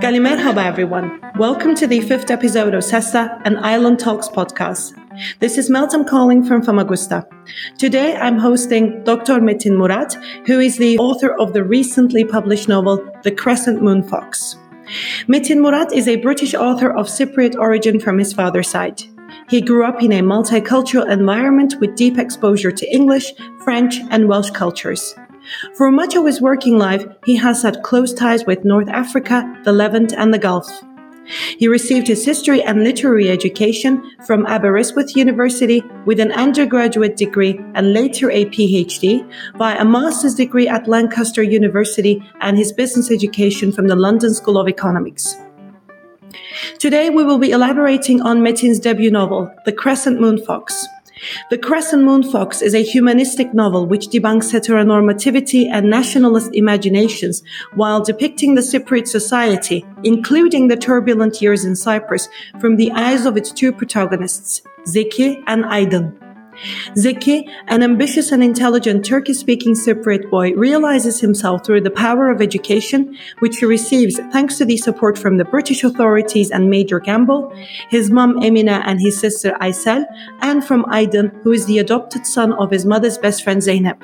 Kalimerhaba everyone. Welcome to the fifth episode of SESTA and Island Talks podcast. This is Meltem calling from Famagusta. Today I'm hosting Dr. Metin Murat, who is the author of the recently published novel The Crescent Moon Fox. Metin Murat is a British author of Cypriot origin from his father's side. He grew up in a multicultural environment with deep exposure to English, French, and Welsh cultures. For much of his working life, he has had close ties with North Africa, the Levant, and the Gulf. He received his history and literary education from Aberystwyth University with an undergraduate degree and later a PhD, by a master's degree at Lancaster University and his business education from the London School of Economics. Today we will be elaborating on Metin's debut novel, The Crescent Moon Fox. The Crescent Moon Fox is a humanistic novel which debunks heteronormativity and nationalist imaginations while depicting the Cypriot society, including the turbulent years in Cyprus, from the eyes of its two protagonists, Zeki and Aydin. Zeki, an ambitious and intelligent Turkish-speaking Cypriot boy, realizes himself through the power of education, which he receives thanks to the support from the British authorities and Major Gamble, his mom Emine and his sister Aysel, and from Aydin, who is the adopted son of his mother's best friend Zeynep.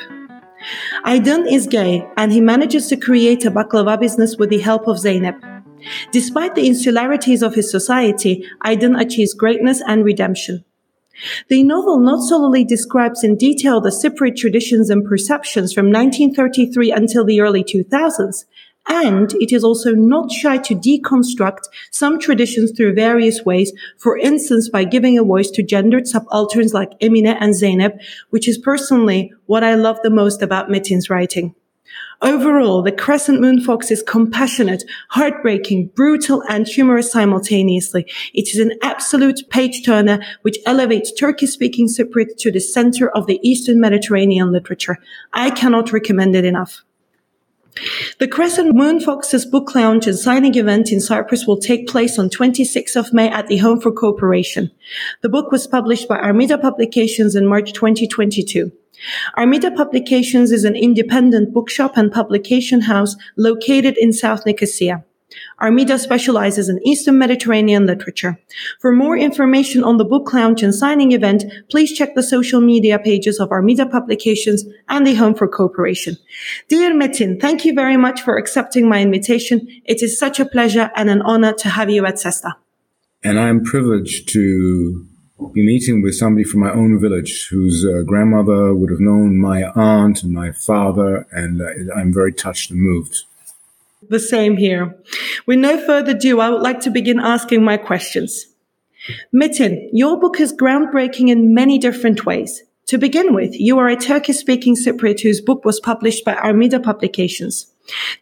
Aydin is gay and he manages to create a baklava business with the help of Zeynep. Despite the insularities of his society, Aydin achieves greatness and redemption. The novel not solely describes in detail the Cypriot traditions and perceptions from 1933 until the early 2000s, and it is also not shy to deconstruct some traditions through various ways, for instance, by giving a voice to gendered subalterns like Emine and Zeynep, which is personally what I love the most about Metin's writing. Overall, the Crescent Moon Fox is compassionate, heartbreaking, brutal, and humorous simultaneously. It is an absolute page turner which elevates Turkish speaking Cypriot to the center of the Eastern Mediterranean literature. I cannot recommend it enough. The Crescent Moon Fox's book launch and signing event in Cyprus will take place on 26th of May at the Home for Cooperation. The book was published by Armida Publications in March 2022. Armida Publications is an independent bookshop and publication house located in South Nicosia. Armida specializes in Eastern Mediterranean literature. For more information on the book launch and signing event, please check the social media pages of Armida Publications and the Home for Cooperation. Dear Metin, thank you very much for accepting my invitation. It is such a pleasure and an honor to have you at SESTA. And I'm privileged to be meeting with somebody from my own village whose uh, grandmother would have known my aunt and my father, and uh, I'm very touched and moved. The same here. With no further ado, I would like to begin asking my questions. Metin, your book is groundbreaking in many different ways. To begin with, you are a Turkish speaking Cypriot whose book was published by Armida Publications.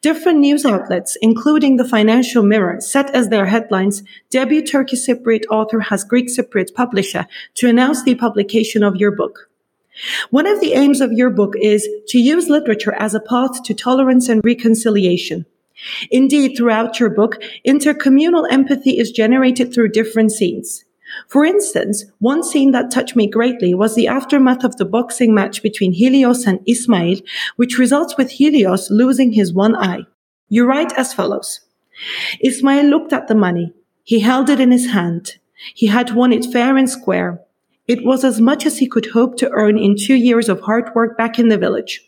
Different news outlets, including the Financial Mirror, set as their headlines, debut Turkish Cypriot author has Greek Cypriot publisher to announce the publication of your book. One of the aims of your book is to use literature as a path to tolerance and reconciliation. Indeed, throughout your book, intercommunal empathy is generated through different scenes. For instance, one scene that touched me greatly was the aftermath of the boxing match between Helios and Ismail, which results with Helios losing his one eye. You write as follows. Ismail looked at the money. He held it in his hand. He had won it fair and square. It was as much as he could hope to earn in two years of hard work back in the village.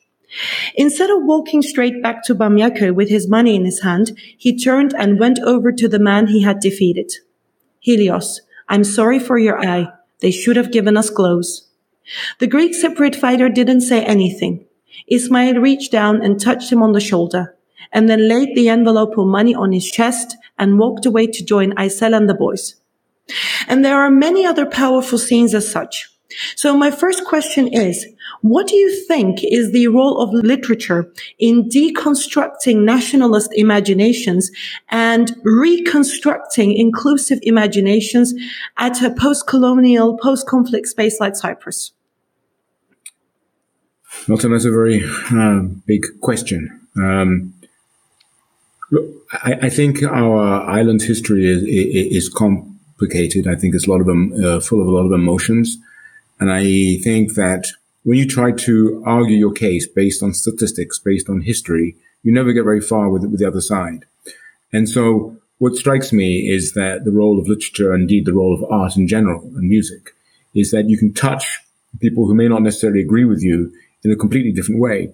Instead of walking straight back to Bamyaköy with his money in his hand, he turned and went over to the man he had defeated. Helios, I'm sorry for your eye. They should have given us gloves. The Greek Cypriot fighter didn't say anything. Ismail reached down and touched him on the shoulder and then laid the envelope of money on his chest and walked away to join Aysel and the boys. And there are many other powerful scenes as such. So my first question is, what do you think is the role of literature in deconstructing nationalist imaginations and reconstructing inclusive imaginations at a post-colonial, post-conflict space like Cyprus? Meltem, that's a very uh, big question. Um, look, I, I, think our island history is, is, complicated. I think it's a lot of them, uh, full of a lot of emotions. And I think that when you try to argue your case based on statistics, based on history, you never get very far with, with the other side. And so what strikes me is that the role of literature, indeed the role of art in general and music, is that you can touch people who may not necessarily agree with you in a completely different way.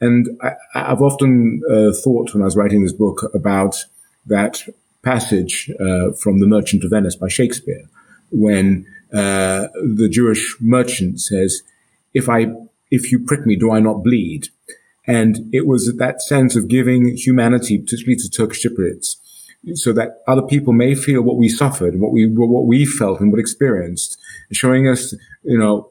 And I, have often uh, thought when I was writing this book about that passage uh, from The Merchant of Venice by Shakespeare, when uh, the Jewish merchant says, "If I, if you prick me, do I not bleed?" And it was that sense of giving humanity, particularly to Turkish Cypriots, so that other people may feel what we suffered, what we what we felt and what experienced, showing us, you know,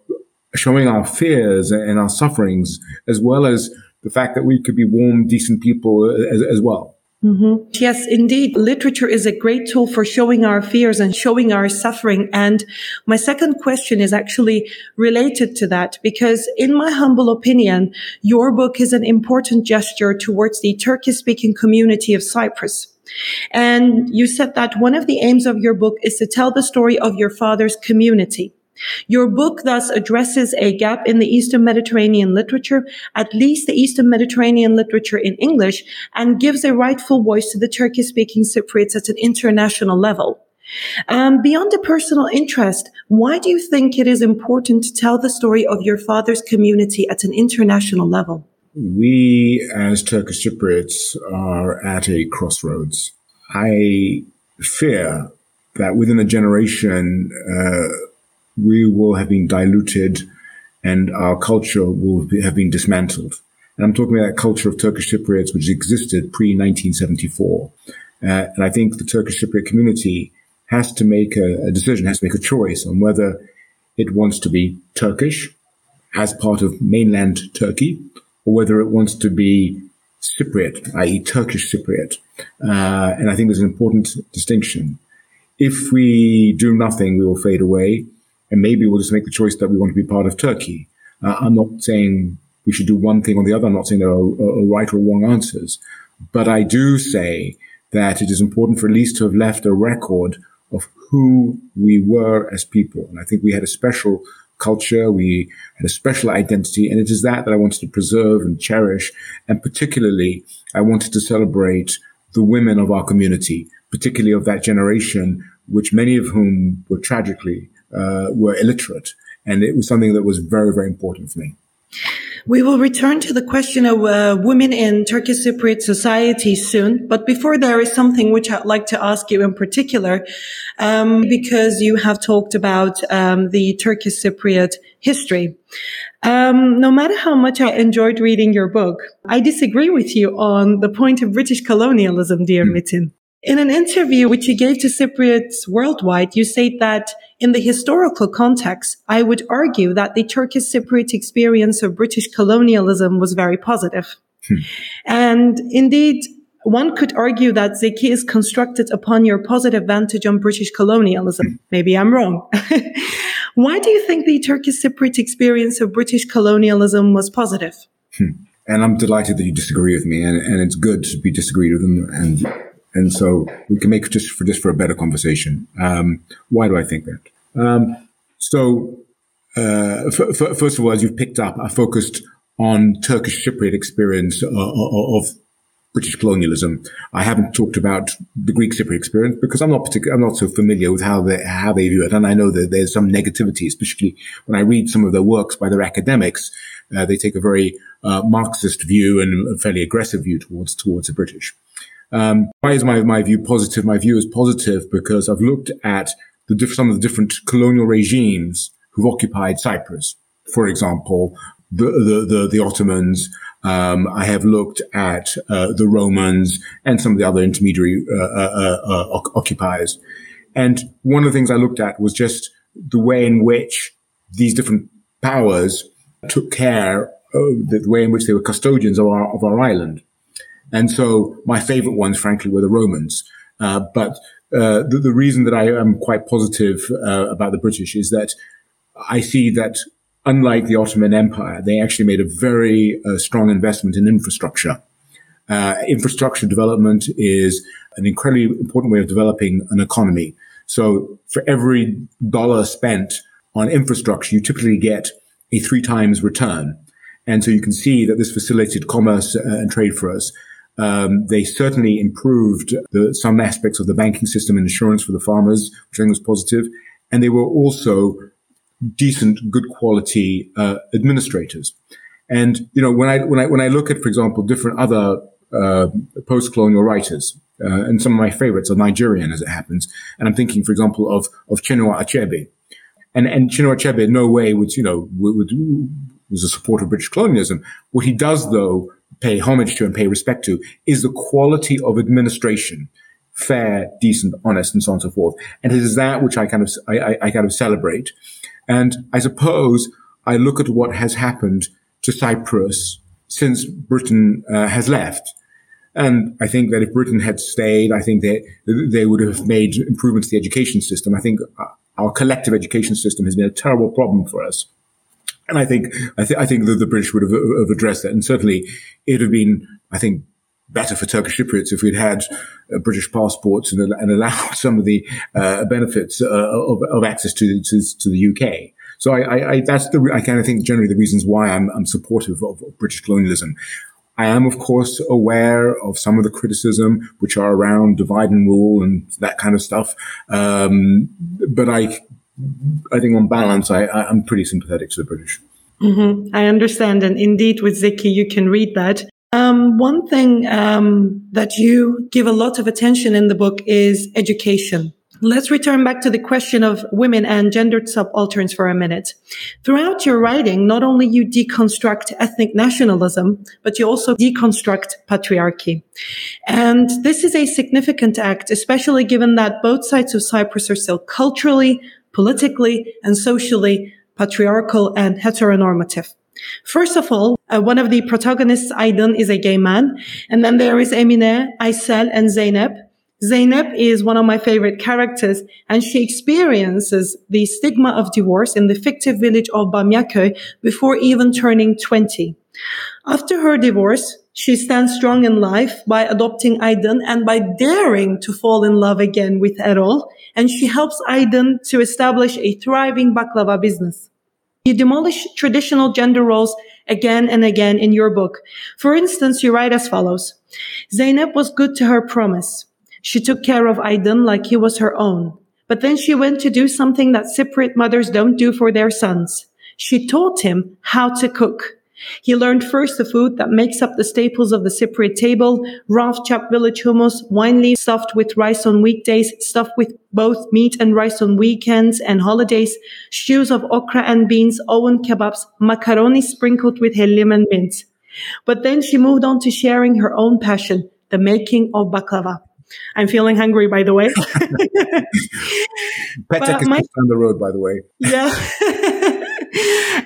showing our fears and our sufferings, as well as the fact that we could be warm, decent people as, as well. Mm-hmm. Yes, indeed. Literature is a great tool for showing our fears and showing our suffering. And my second question is actually related to that because in my humble opinion, your book is an important gesture towards the Turkish speaking community of Cyprus. And you said that one of the aims of your book is to tell the story of your father's community. Your book thus addresses a gap in the Eastern Mediterranean literature, at least the Eastern Mediterranean literature in English, and gives a rightful voice to the Turkish speaking Cypriots at an international level. Um, beyond a personal interest, why do you think it is important to tell the story of your father's community at an international level? We, as Turkish Cypriots, are at a crossroads. I fear that within a generation, uh, we will have been diluted and our culture will have been dismantled. And I'm talking about that culture of Turkish Cypriots, which existed pre 1974. Uh, and I think the Turkish Cypriot community has to make a, a, decision, has to make a choice on whether it wants to be Turkish as part of mainland Turkey or whether it wants to be Cypriot, i.e. Turkish Cypriot. Uh, and I think there's an important distinction. If we do nothing, we will fade away and maybe we'll just make the choice that we want to be part of Turkey. Uh, I'm not saying we should do one thing or the other. I'm not saying there are, are right or wrong answers, but I do say that it is important for at least to have left a record of who we were as people. And I think we had a special culture. We had a special identity. And it is that that I wanted to preserve and cherish. And particularly, I wanted to celebrate the women of our community, particularly of that generation, which many of whom were tragically uh, were illiterate. And it was something that was very, very important for me. We will return to the question of uh, women in Turkish Cypriot society soon. But before there is something which I'd like to ask you in particular, um, because you have talked about um, the Turkish Cypriot history. Um, no matter how much I enjoyed reading your book, I disagree with you on the point of British colonialism, dear mm. Metin. In an interview which you gave to Cypriots worldwide, you said that in the historical context, I would argue that the Turkish Cypriot experience of British colonialism was very positive. Hmm. And indeed, one could argue that Zeki is constructed upon your positive vantage on British colonialism. Hmm. Maybe I'm wrong. Why do you think the Turkish Cypriot experience of British colonialism was positive? Hmm. And I'm delighted that you disagree with me, and, and it's good to be disagreed with, and, and and so we can make just for just for a better conversation. Um, why do I think that? Um, so uh, f- f- first of all, as you've picked up, I focused on Turkish Cypriot experience uh, of British colonialism. I haven't talked about the Greek Cypriot experience because I'm not particular, I'm not so familiar with how they how they view it, and I know that there's some negativity, especially when I read some of their works by their academics. Uh, they take a very uh, Marxist view and a fairly aggressive view towards towards the British. Um, why is my, my view positive? My view is positive because I've looked at the some of the different colonial regimes who've occupied Cyprus. For example, the, the, the, the Ottomans. Um, I have looked at uh, the Romans and some of the other intermediary uh, uh, uh, uh occupiers. And one of the things I looked at was just the way in which these different powers took care of the way in which they were custodians of our, of our island. And so my favorite ones, frankly, were the Romans. Uh, but uh, the, the, reason that I am quite positive uh, about the British is that I see that unlike the Ottoman Empire, they actually made a very uh, strong investment in infrastructure. Uh, infrastructure development is an incredibly important way of developing an economy. So for every dollar spent on infrastructure, you typically get a three times return. And so you can see that this facilitated commerce uh, and trade for us. Um, they certainly improved the, some aspects of the banking system and insurance for the farmers, which I think was positive. And they were also decent, good quality uh, administrators. And you know, when I when I when I look at, for example, different other uh, post-colonial writers, uh, and some of my favorites are Nigerian, as it happens. And I'm thinking, for example, of of Chinua Achebe, and and Chinua Achebe no way would you know would, would, was a supporter of British colonialism. What he does, though, pay homage to and pay respect to, is the quality of administration, fair, decent, honest, and so on and so forth. And it is that which I kind of I, I, I kind of celebrate. And I suppose I look at what has happened to Cyprus since Britain uh, has left. And I think that if Britain had stayed, I think they, they would have made improvements to the education system. I think uh, our collective education system has been a terrible problem for us. And I think, I, th- I think that the British would have, have, addressed that. And certainly it would have been, I think, better for Turkish Cypriots if we'd had uh, British passports and, and, allowed some of the uh, benefits uh, of, of, access to, to, to the UK. So I, I, I that's the I kind of think generally the reasons why I'm, I'm supportive of, of British colonialism. I am, of course, aware of some of the criticism which are around divide and rule and that kind of stuff. Um, but I, I think on balance, I, I'm pretty sympathetic to the British. Mm-hmm. I understand. And indeed, with Zeki, you can read that. Um, one thing um, that you give a lot of attention in the book is education. Let's return back to the question of women and gendered subalterns for a minute. Throughout your writing, not only you deconstruct ethnic nationalism, but you also deconstruct patriarchy. And this is a significant act, especially given that both sides of Cyprus are still culturally, politically, and socially patriarchal and heteronormative. First of all, uh, one of the protagonists, Aydin, is a gay man. And then there is Emine, Aysel, and Zeynep, Zeynep is one of my favorite characters and she experiences the stigma of divorce in the fictive village of Bamyaköy before even turning 20. After her divorce, she stands strong in life by adopting Aydin and by daring to fall in love again with Erol. And she helps Aydin to establish a thriving baklava business. You demolish traditional gender roles again and again in your book. For instance, you write as follows. Zeynep was good to her promise. She took care of Aydin like he was her own. But then she went to do something that Cypriot mothers don't do for their sons. She taught him how to cook. He learned first the food that makes up the staples of the Cypriot table, rough chopped village hummus, wine leaves stuffed with rice on weekdays, stuffed with both meat and rice on weekends and holidays, stews of okra and beans, oven kebabs, macaroni sprinkled with hellim and mint. But then she moved on to sharing her own passion, the making of baklava. I'm feeling hungry, by the way. Petek is my, down the road, by the way. Yeah.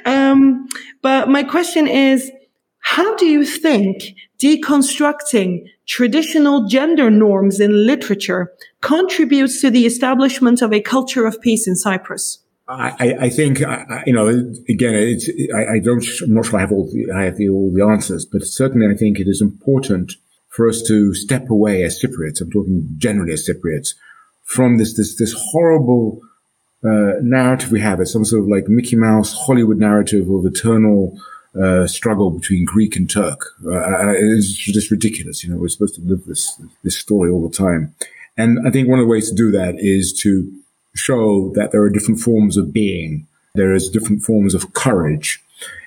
um, but my question is, how do you think deconstructing traditional gender norms in literature contributes to the establishment of a culture of peace in Cyprus? I, I think you know again it's I, I, don't I'm not sure I have all the, I have the, all the answers, but certainly I think it is important for us to step away as Cypriots, I'm talking generally as Cypriots, from this, this, this horrible, uh, narrative we have. It's some sort of like Mickey Mouse Hollywood narrative of eternal, uh, struggle between Greek and Turk. Uh, it's just ridiculous. You know, we're supposed to live this, this story all the time. And I think one of the ways to do that is to show that there are different forms of being. There is different forms of courage.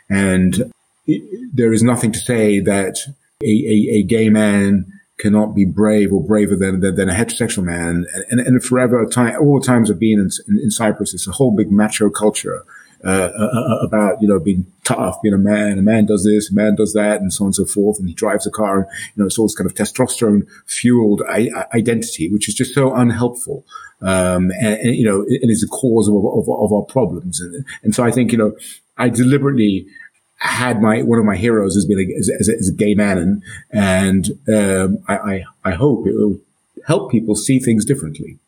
And it, there is nothing to say that a, a, a gay man cannot be brave or braver than, than, than a heterosexual man. And, and, forever time, all times of being in, in, in Cyprus, it's a whole big macho culture. Uh, uh, uh, about you know being tough, being a man. A man does this, a man does that, and so on and so forth. And he drives a car. And, you know, it's all this kind of testosterone fueled I- identity, which is just so unhelpful. Um, and, and, you know, it, it is the cause of, of, of our problems. And, and so I think you know, I deliberately had my one of my heroes has been a, as, as, a, gay man, and, and um, I, I, I hope it will help people see things differently.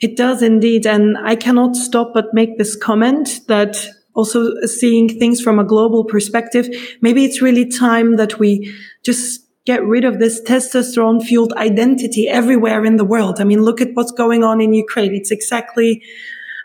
It does indeed, and I cannot stop but make this comment that also seeing things from a global perspective, maybe it's really time that we just get rid of this testosterone fueled identity everywhere in the world. I mean, look at what's going on in Ukraine. It's exactly,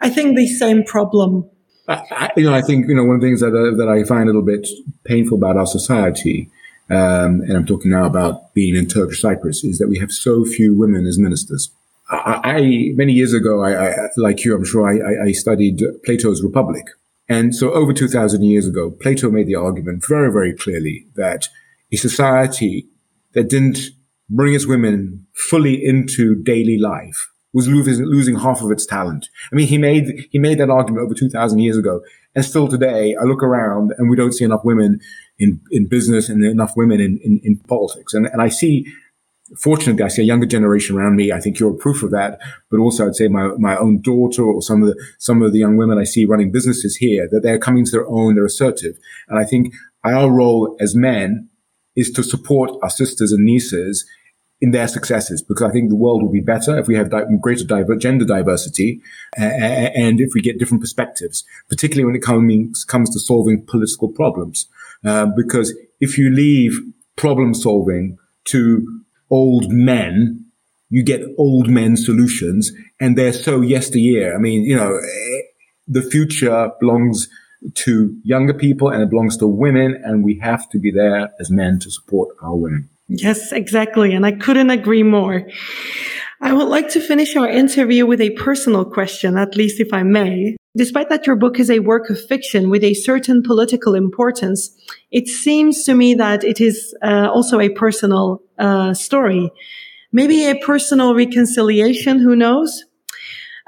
I think, the same problem I, you know, I think you know one of the things that uh, that I find a little bit painful about our society um, and I'm talking now about being in Turkish Cyprus, is that we have so few women as ministers. I, I many years ago, I, I, like you, I'm sure I, I studied Plato's Republic, and so over 2,000 years ago, Plato made the argument very, very clearly that a society that didn't bring its women fully into daily life was losing, losing half of its talent. I mean, he made, he made that argument over 2000 years ago. And still today, I look around and we don't see enough women in, in business and enough women in, in, in politics. And, and I see, fortunately, I see a younger generation around me. I think you're a proof of that. But also I'd say my, my own daughter or some of the, some of the young women I see running businesses here that they're coming to their own, they're assertive. And I think our role as men is to support our sisters and nieces in their successes because I think the world will be better if we have di- greater diver- gender diversity uh, and if we get different perspectives, particularly when it comes, comes to solving political problems. Uh, because if you leave problem solving to old men, you get old men solutions and they're so yesteryear. I mean, you know, eh, the future belongs to younger people and it belongs to women and we have to be there as men to support our women. Yes, exactly. And I couldn't agree more. I would like to finish our interview with a personal question, at least if I may. Despite that your book is a work of fiction with a certain political importance, it seems to me that it is uh, also a personal uh, story. Maybe a personal reconciliation, who knows?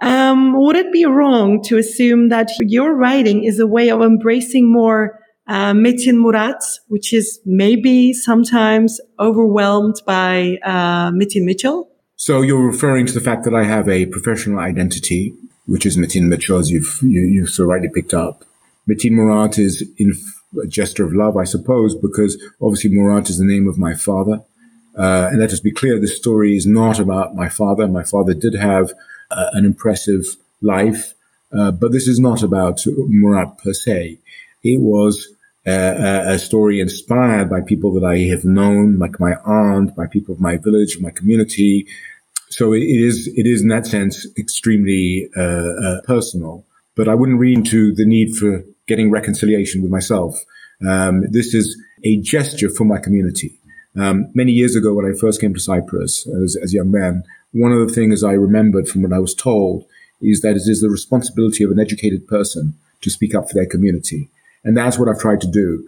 Um, would it be wrong to assume that your writing is a way of embracing more uh, Metin Murat, which is maybe sometimes overwhelmed by uh, Metin Mitchell. So you're referring to the fact that I have a professional identity, which is Metin Mitchell, as you've you, you've so rightly picked up. Metin Murat is in a gesture of love, I suppose, because obviously Murat is the name of my father. Uh, and let us be clear, this story is not about my father. My father did have uh, an impressive life, uh, but this is not about Murat per se. It was uh, a story inspired by people that I have known, like my aunt, by people of my village, my community. So it is, it is in that sense extremely uh, uh, personal. But I wouldn't read into the need for getting reconciliation with myself. Um, this is a gesture for my community. Um, many years ago, when I first came to Cyprus as, as a young man, one of the things I remembered from what I was told is that it is the responsibility of an educated person to speak up for their community. And that's what I've tried to do.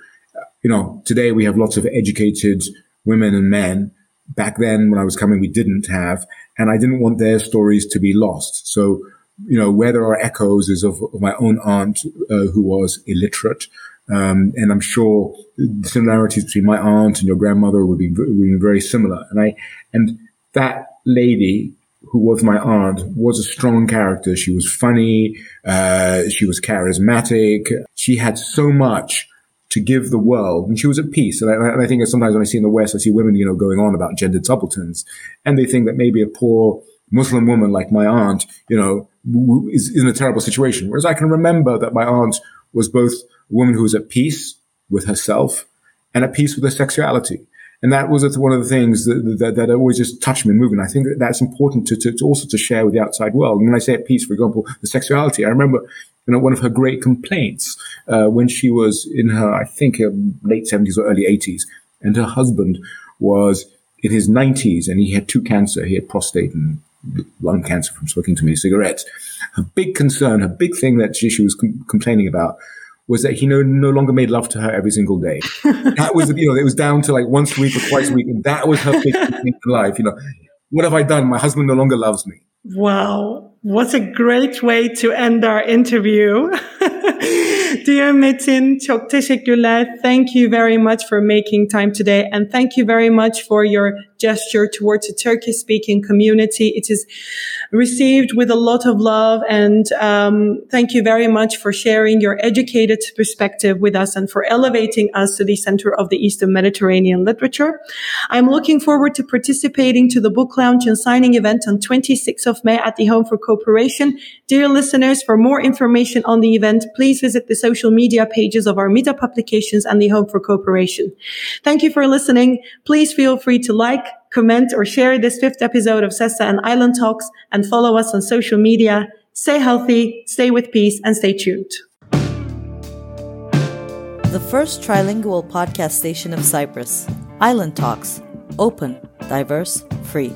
You know, today we have lots of educated women and men. Back then, when I was coming, we didn't have, and I didn't want their stories to be lost. So, you know, where there are echoes is of, of my own aunt, uh, who was illiterate. Um, and I'm sure the similarities between my aunt and your grandmother would be, would be very similar. And I, and that lady who was my aunt, was a strong character. She was funny. Uh, she was charismatic. She had so much to give the world, and she was at peace. And I, and I think sometimes when I see in the West, I see women, you know, going on about gendered subalterns, and they think that maybe a poor Muslim woman like my aunt, you know, is, is in a terrible situation. Whereas I can remember that my aunt was both a woman who was at peace with herself and at peace with her sexuality. And that was one of the things that, that, that always just touched me and moved. And I think that that's important to, to, to, also to share with the outside world. And when I say at peace, for example, the sexuality, I remember, you know, one of her great complaints, uh, when she was in her, I think, uh, late seventies or early eighties, and her husband was in his nineties and he had two cancer. He had prostate and lung cancer from smoking too many cigarettes. Her big concern, her big thing that she, she was com- complaining about was that he no, no longer made love to her every single day. that was, you know, it was down to like once a week or twice a week. And that was her big thing in life. You know, what have I done? My husband no longer loves me. Wow. What a great way to end our interview. Dear Metin, çok teşekkürler. Thank you very much for making time today. And thank you very much for your gesture towards the Turkish speaking community. It is received with a lot of love. And um, thank you very much for sharing your educated perspective with us and for elevating us to the center of the Eastern Mediterranean literature. I'm looking forward to participating to the book launch and signing event on 26th of May at the Home for Cooperation. Dear listeners, for more information on the event, please visit the social media pages of Armida Publications and the Home for Cooperation. Thank you for listening. Please feel free to like, comment, or share this fifth episode of SESTA and Island Talks and follow us on social media. Stay healthy, stay with peace, and stay tuned. The first trilingual podcast station of Cyprus. Island Talks, open, diverse, free.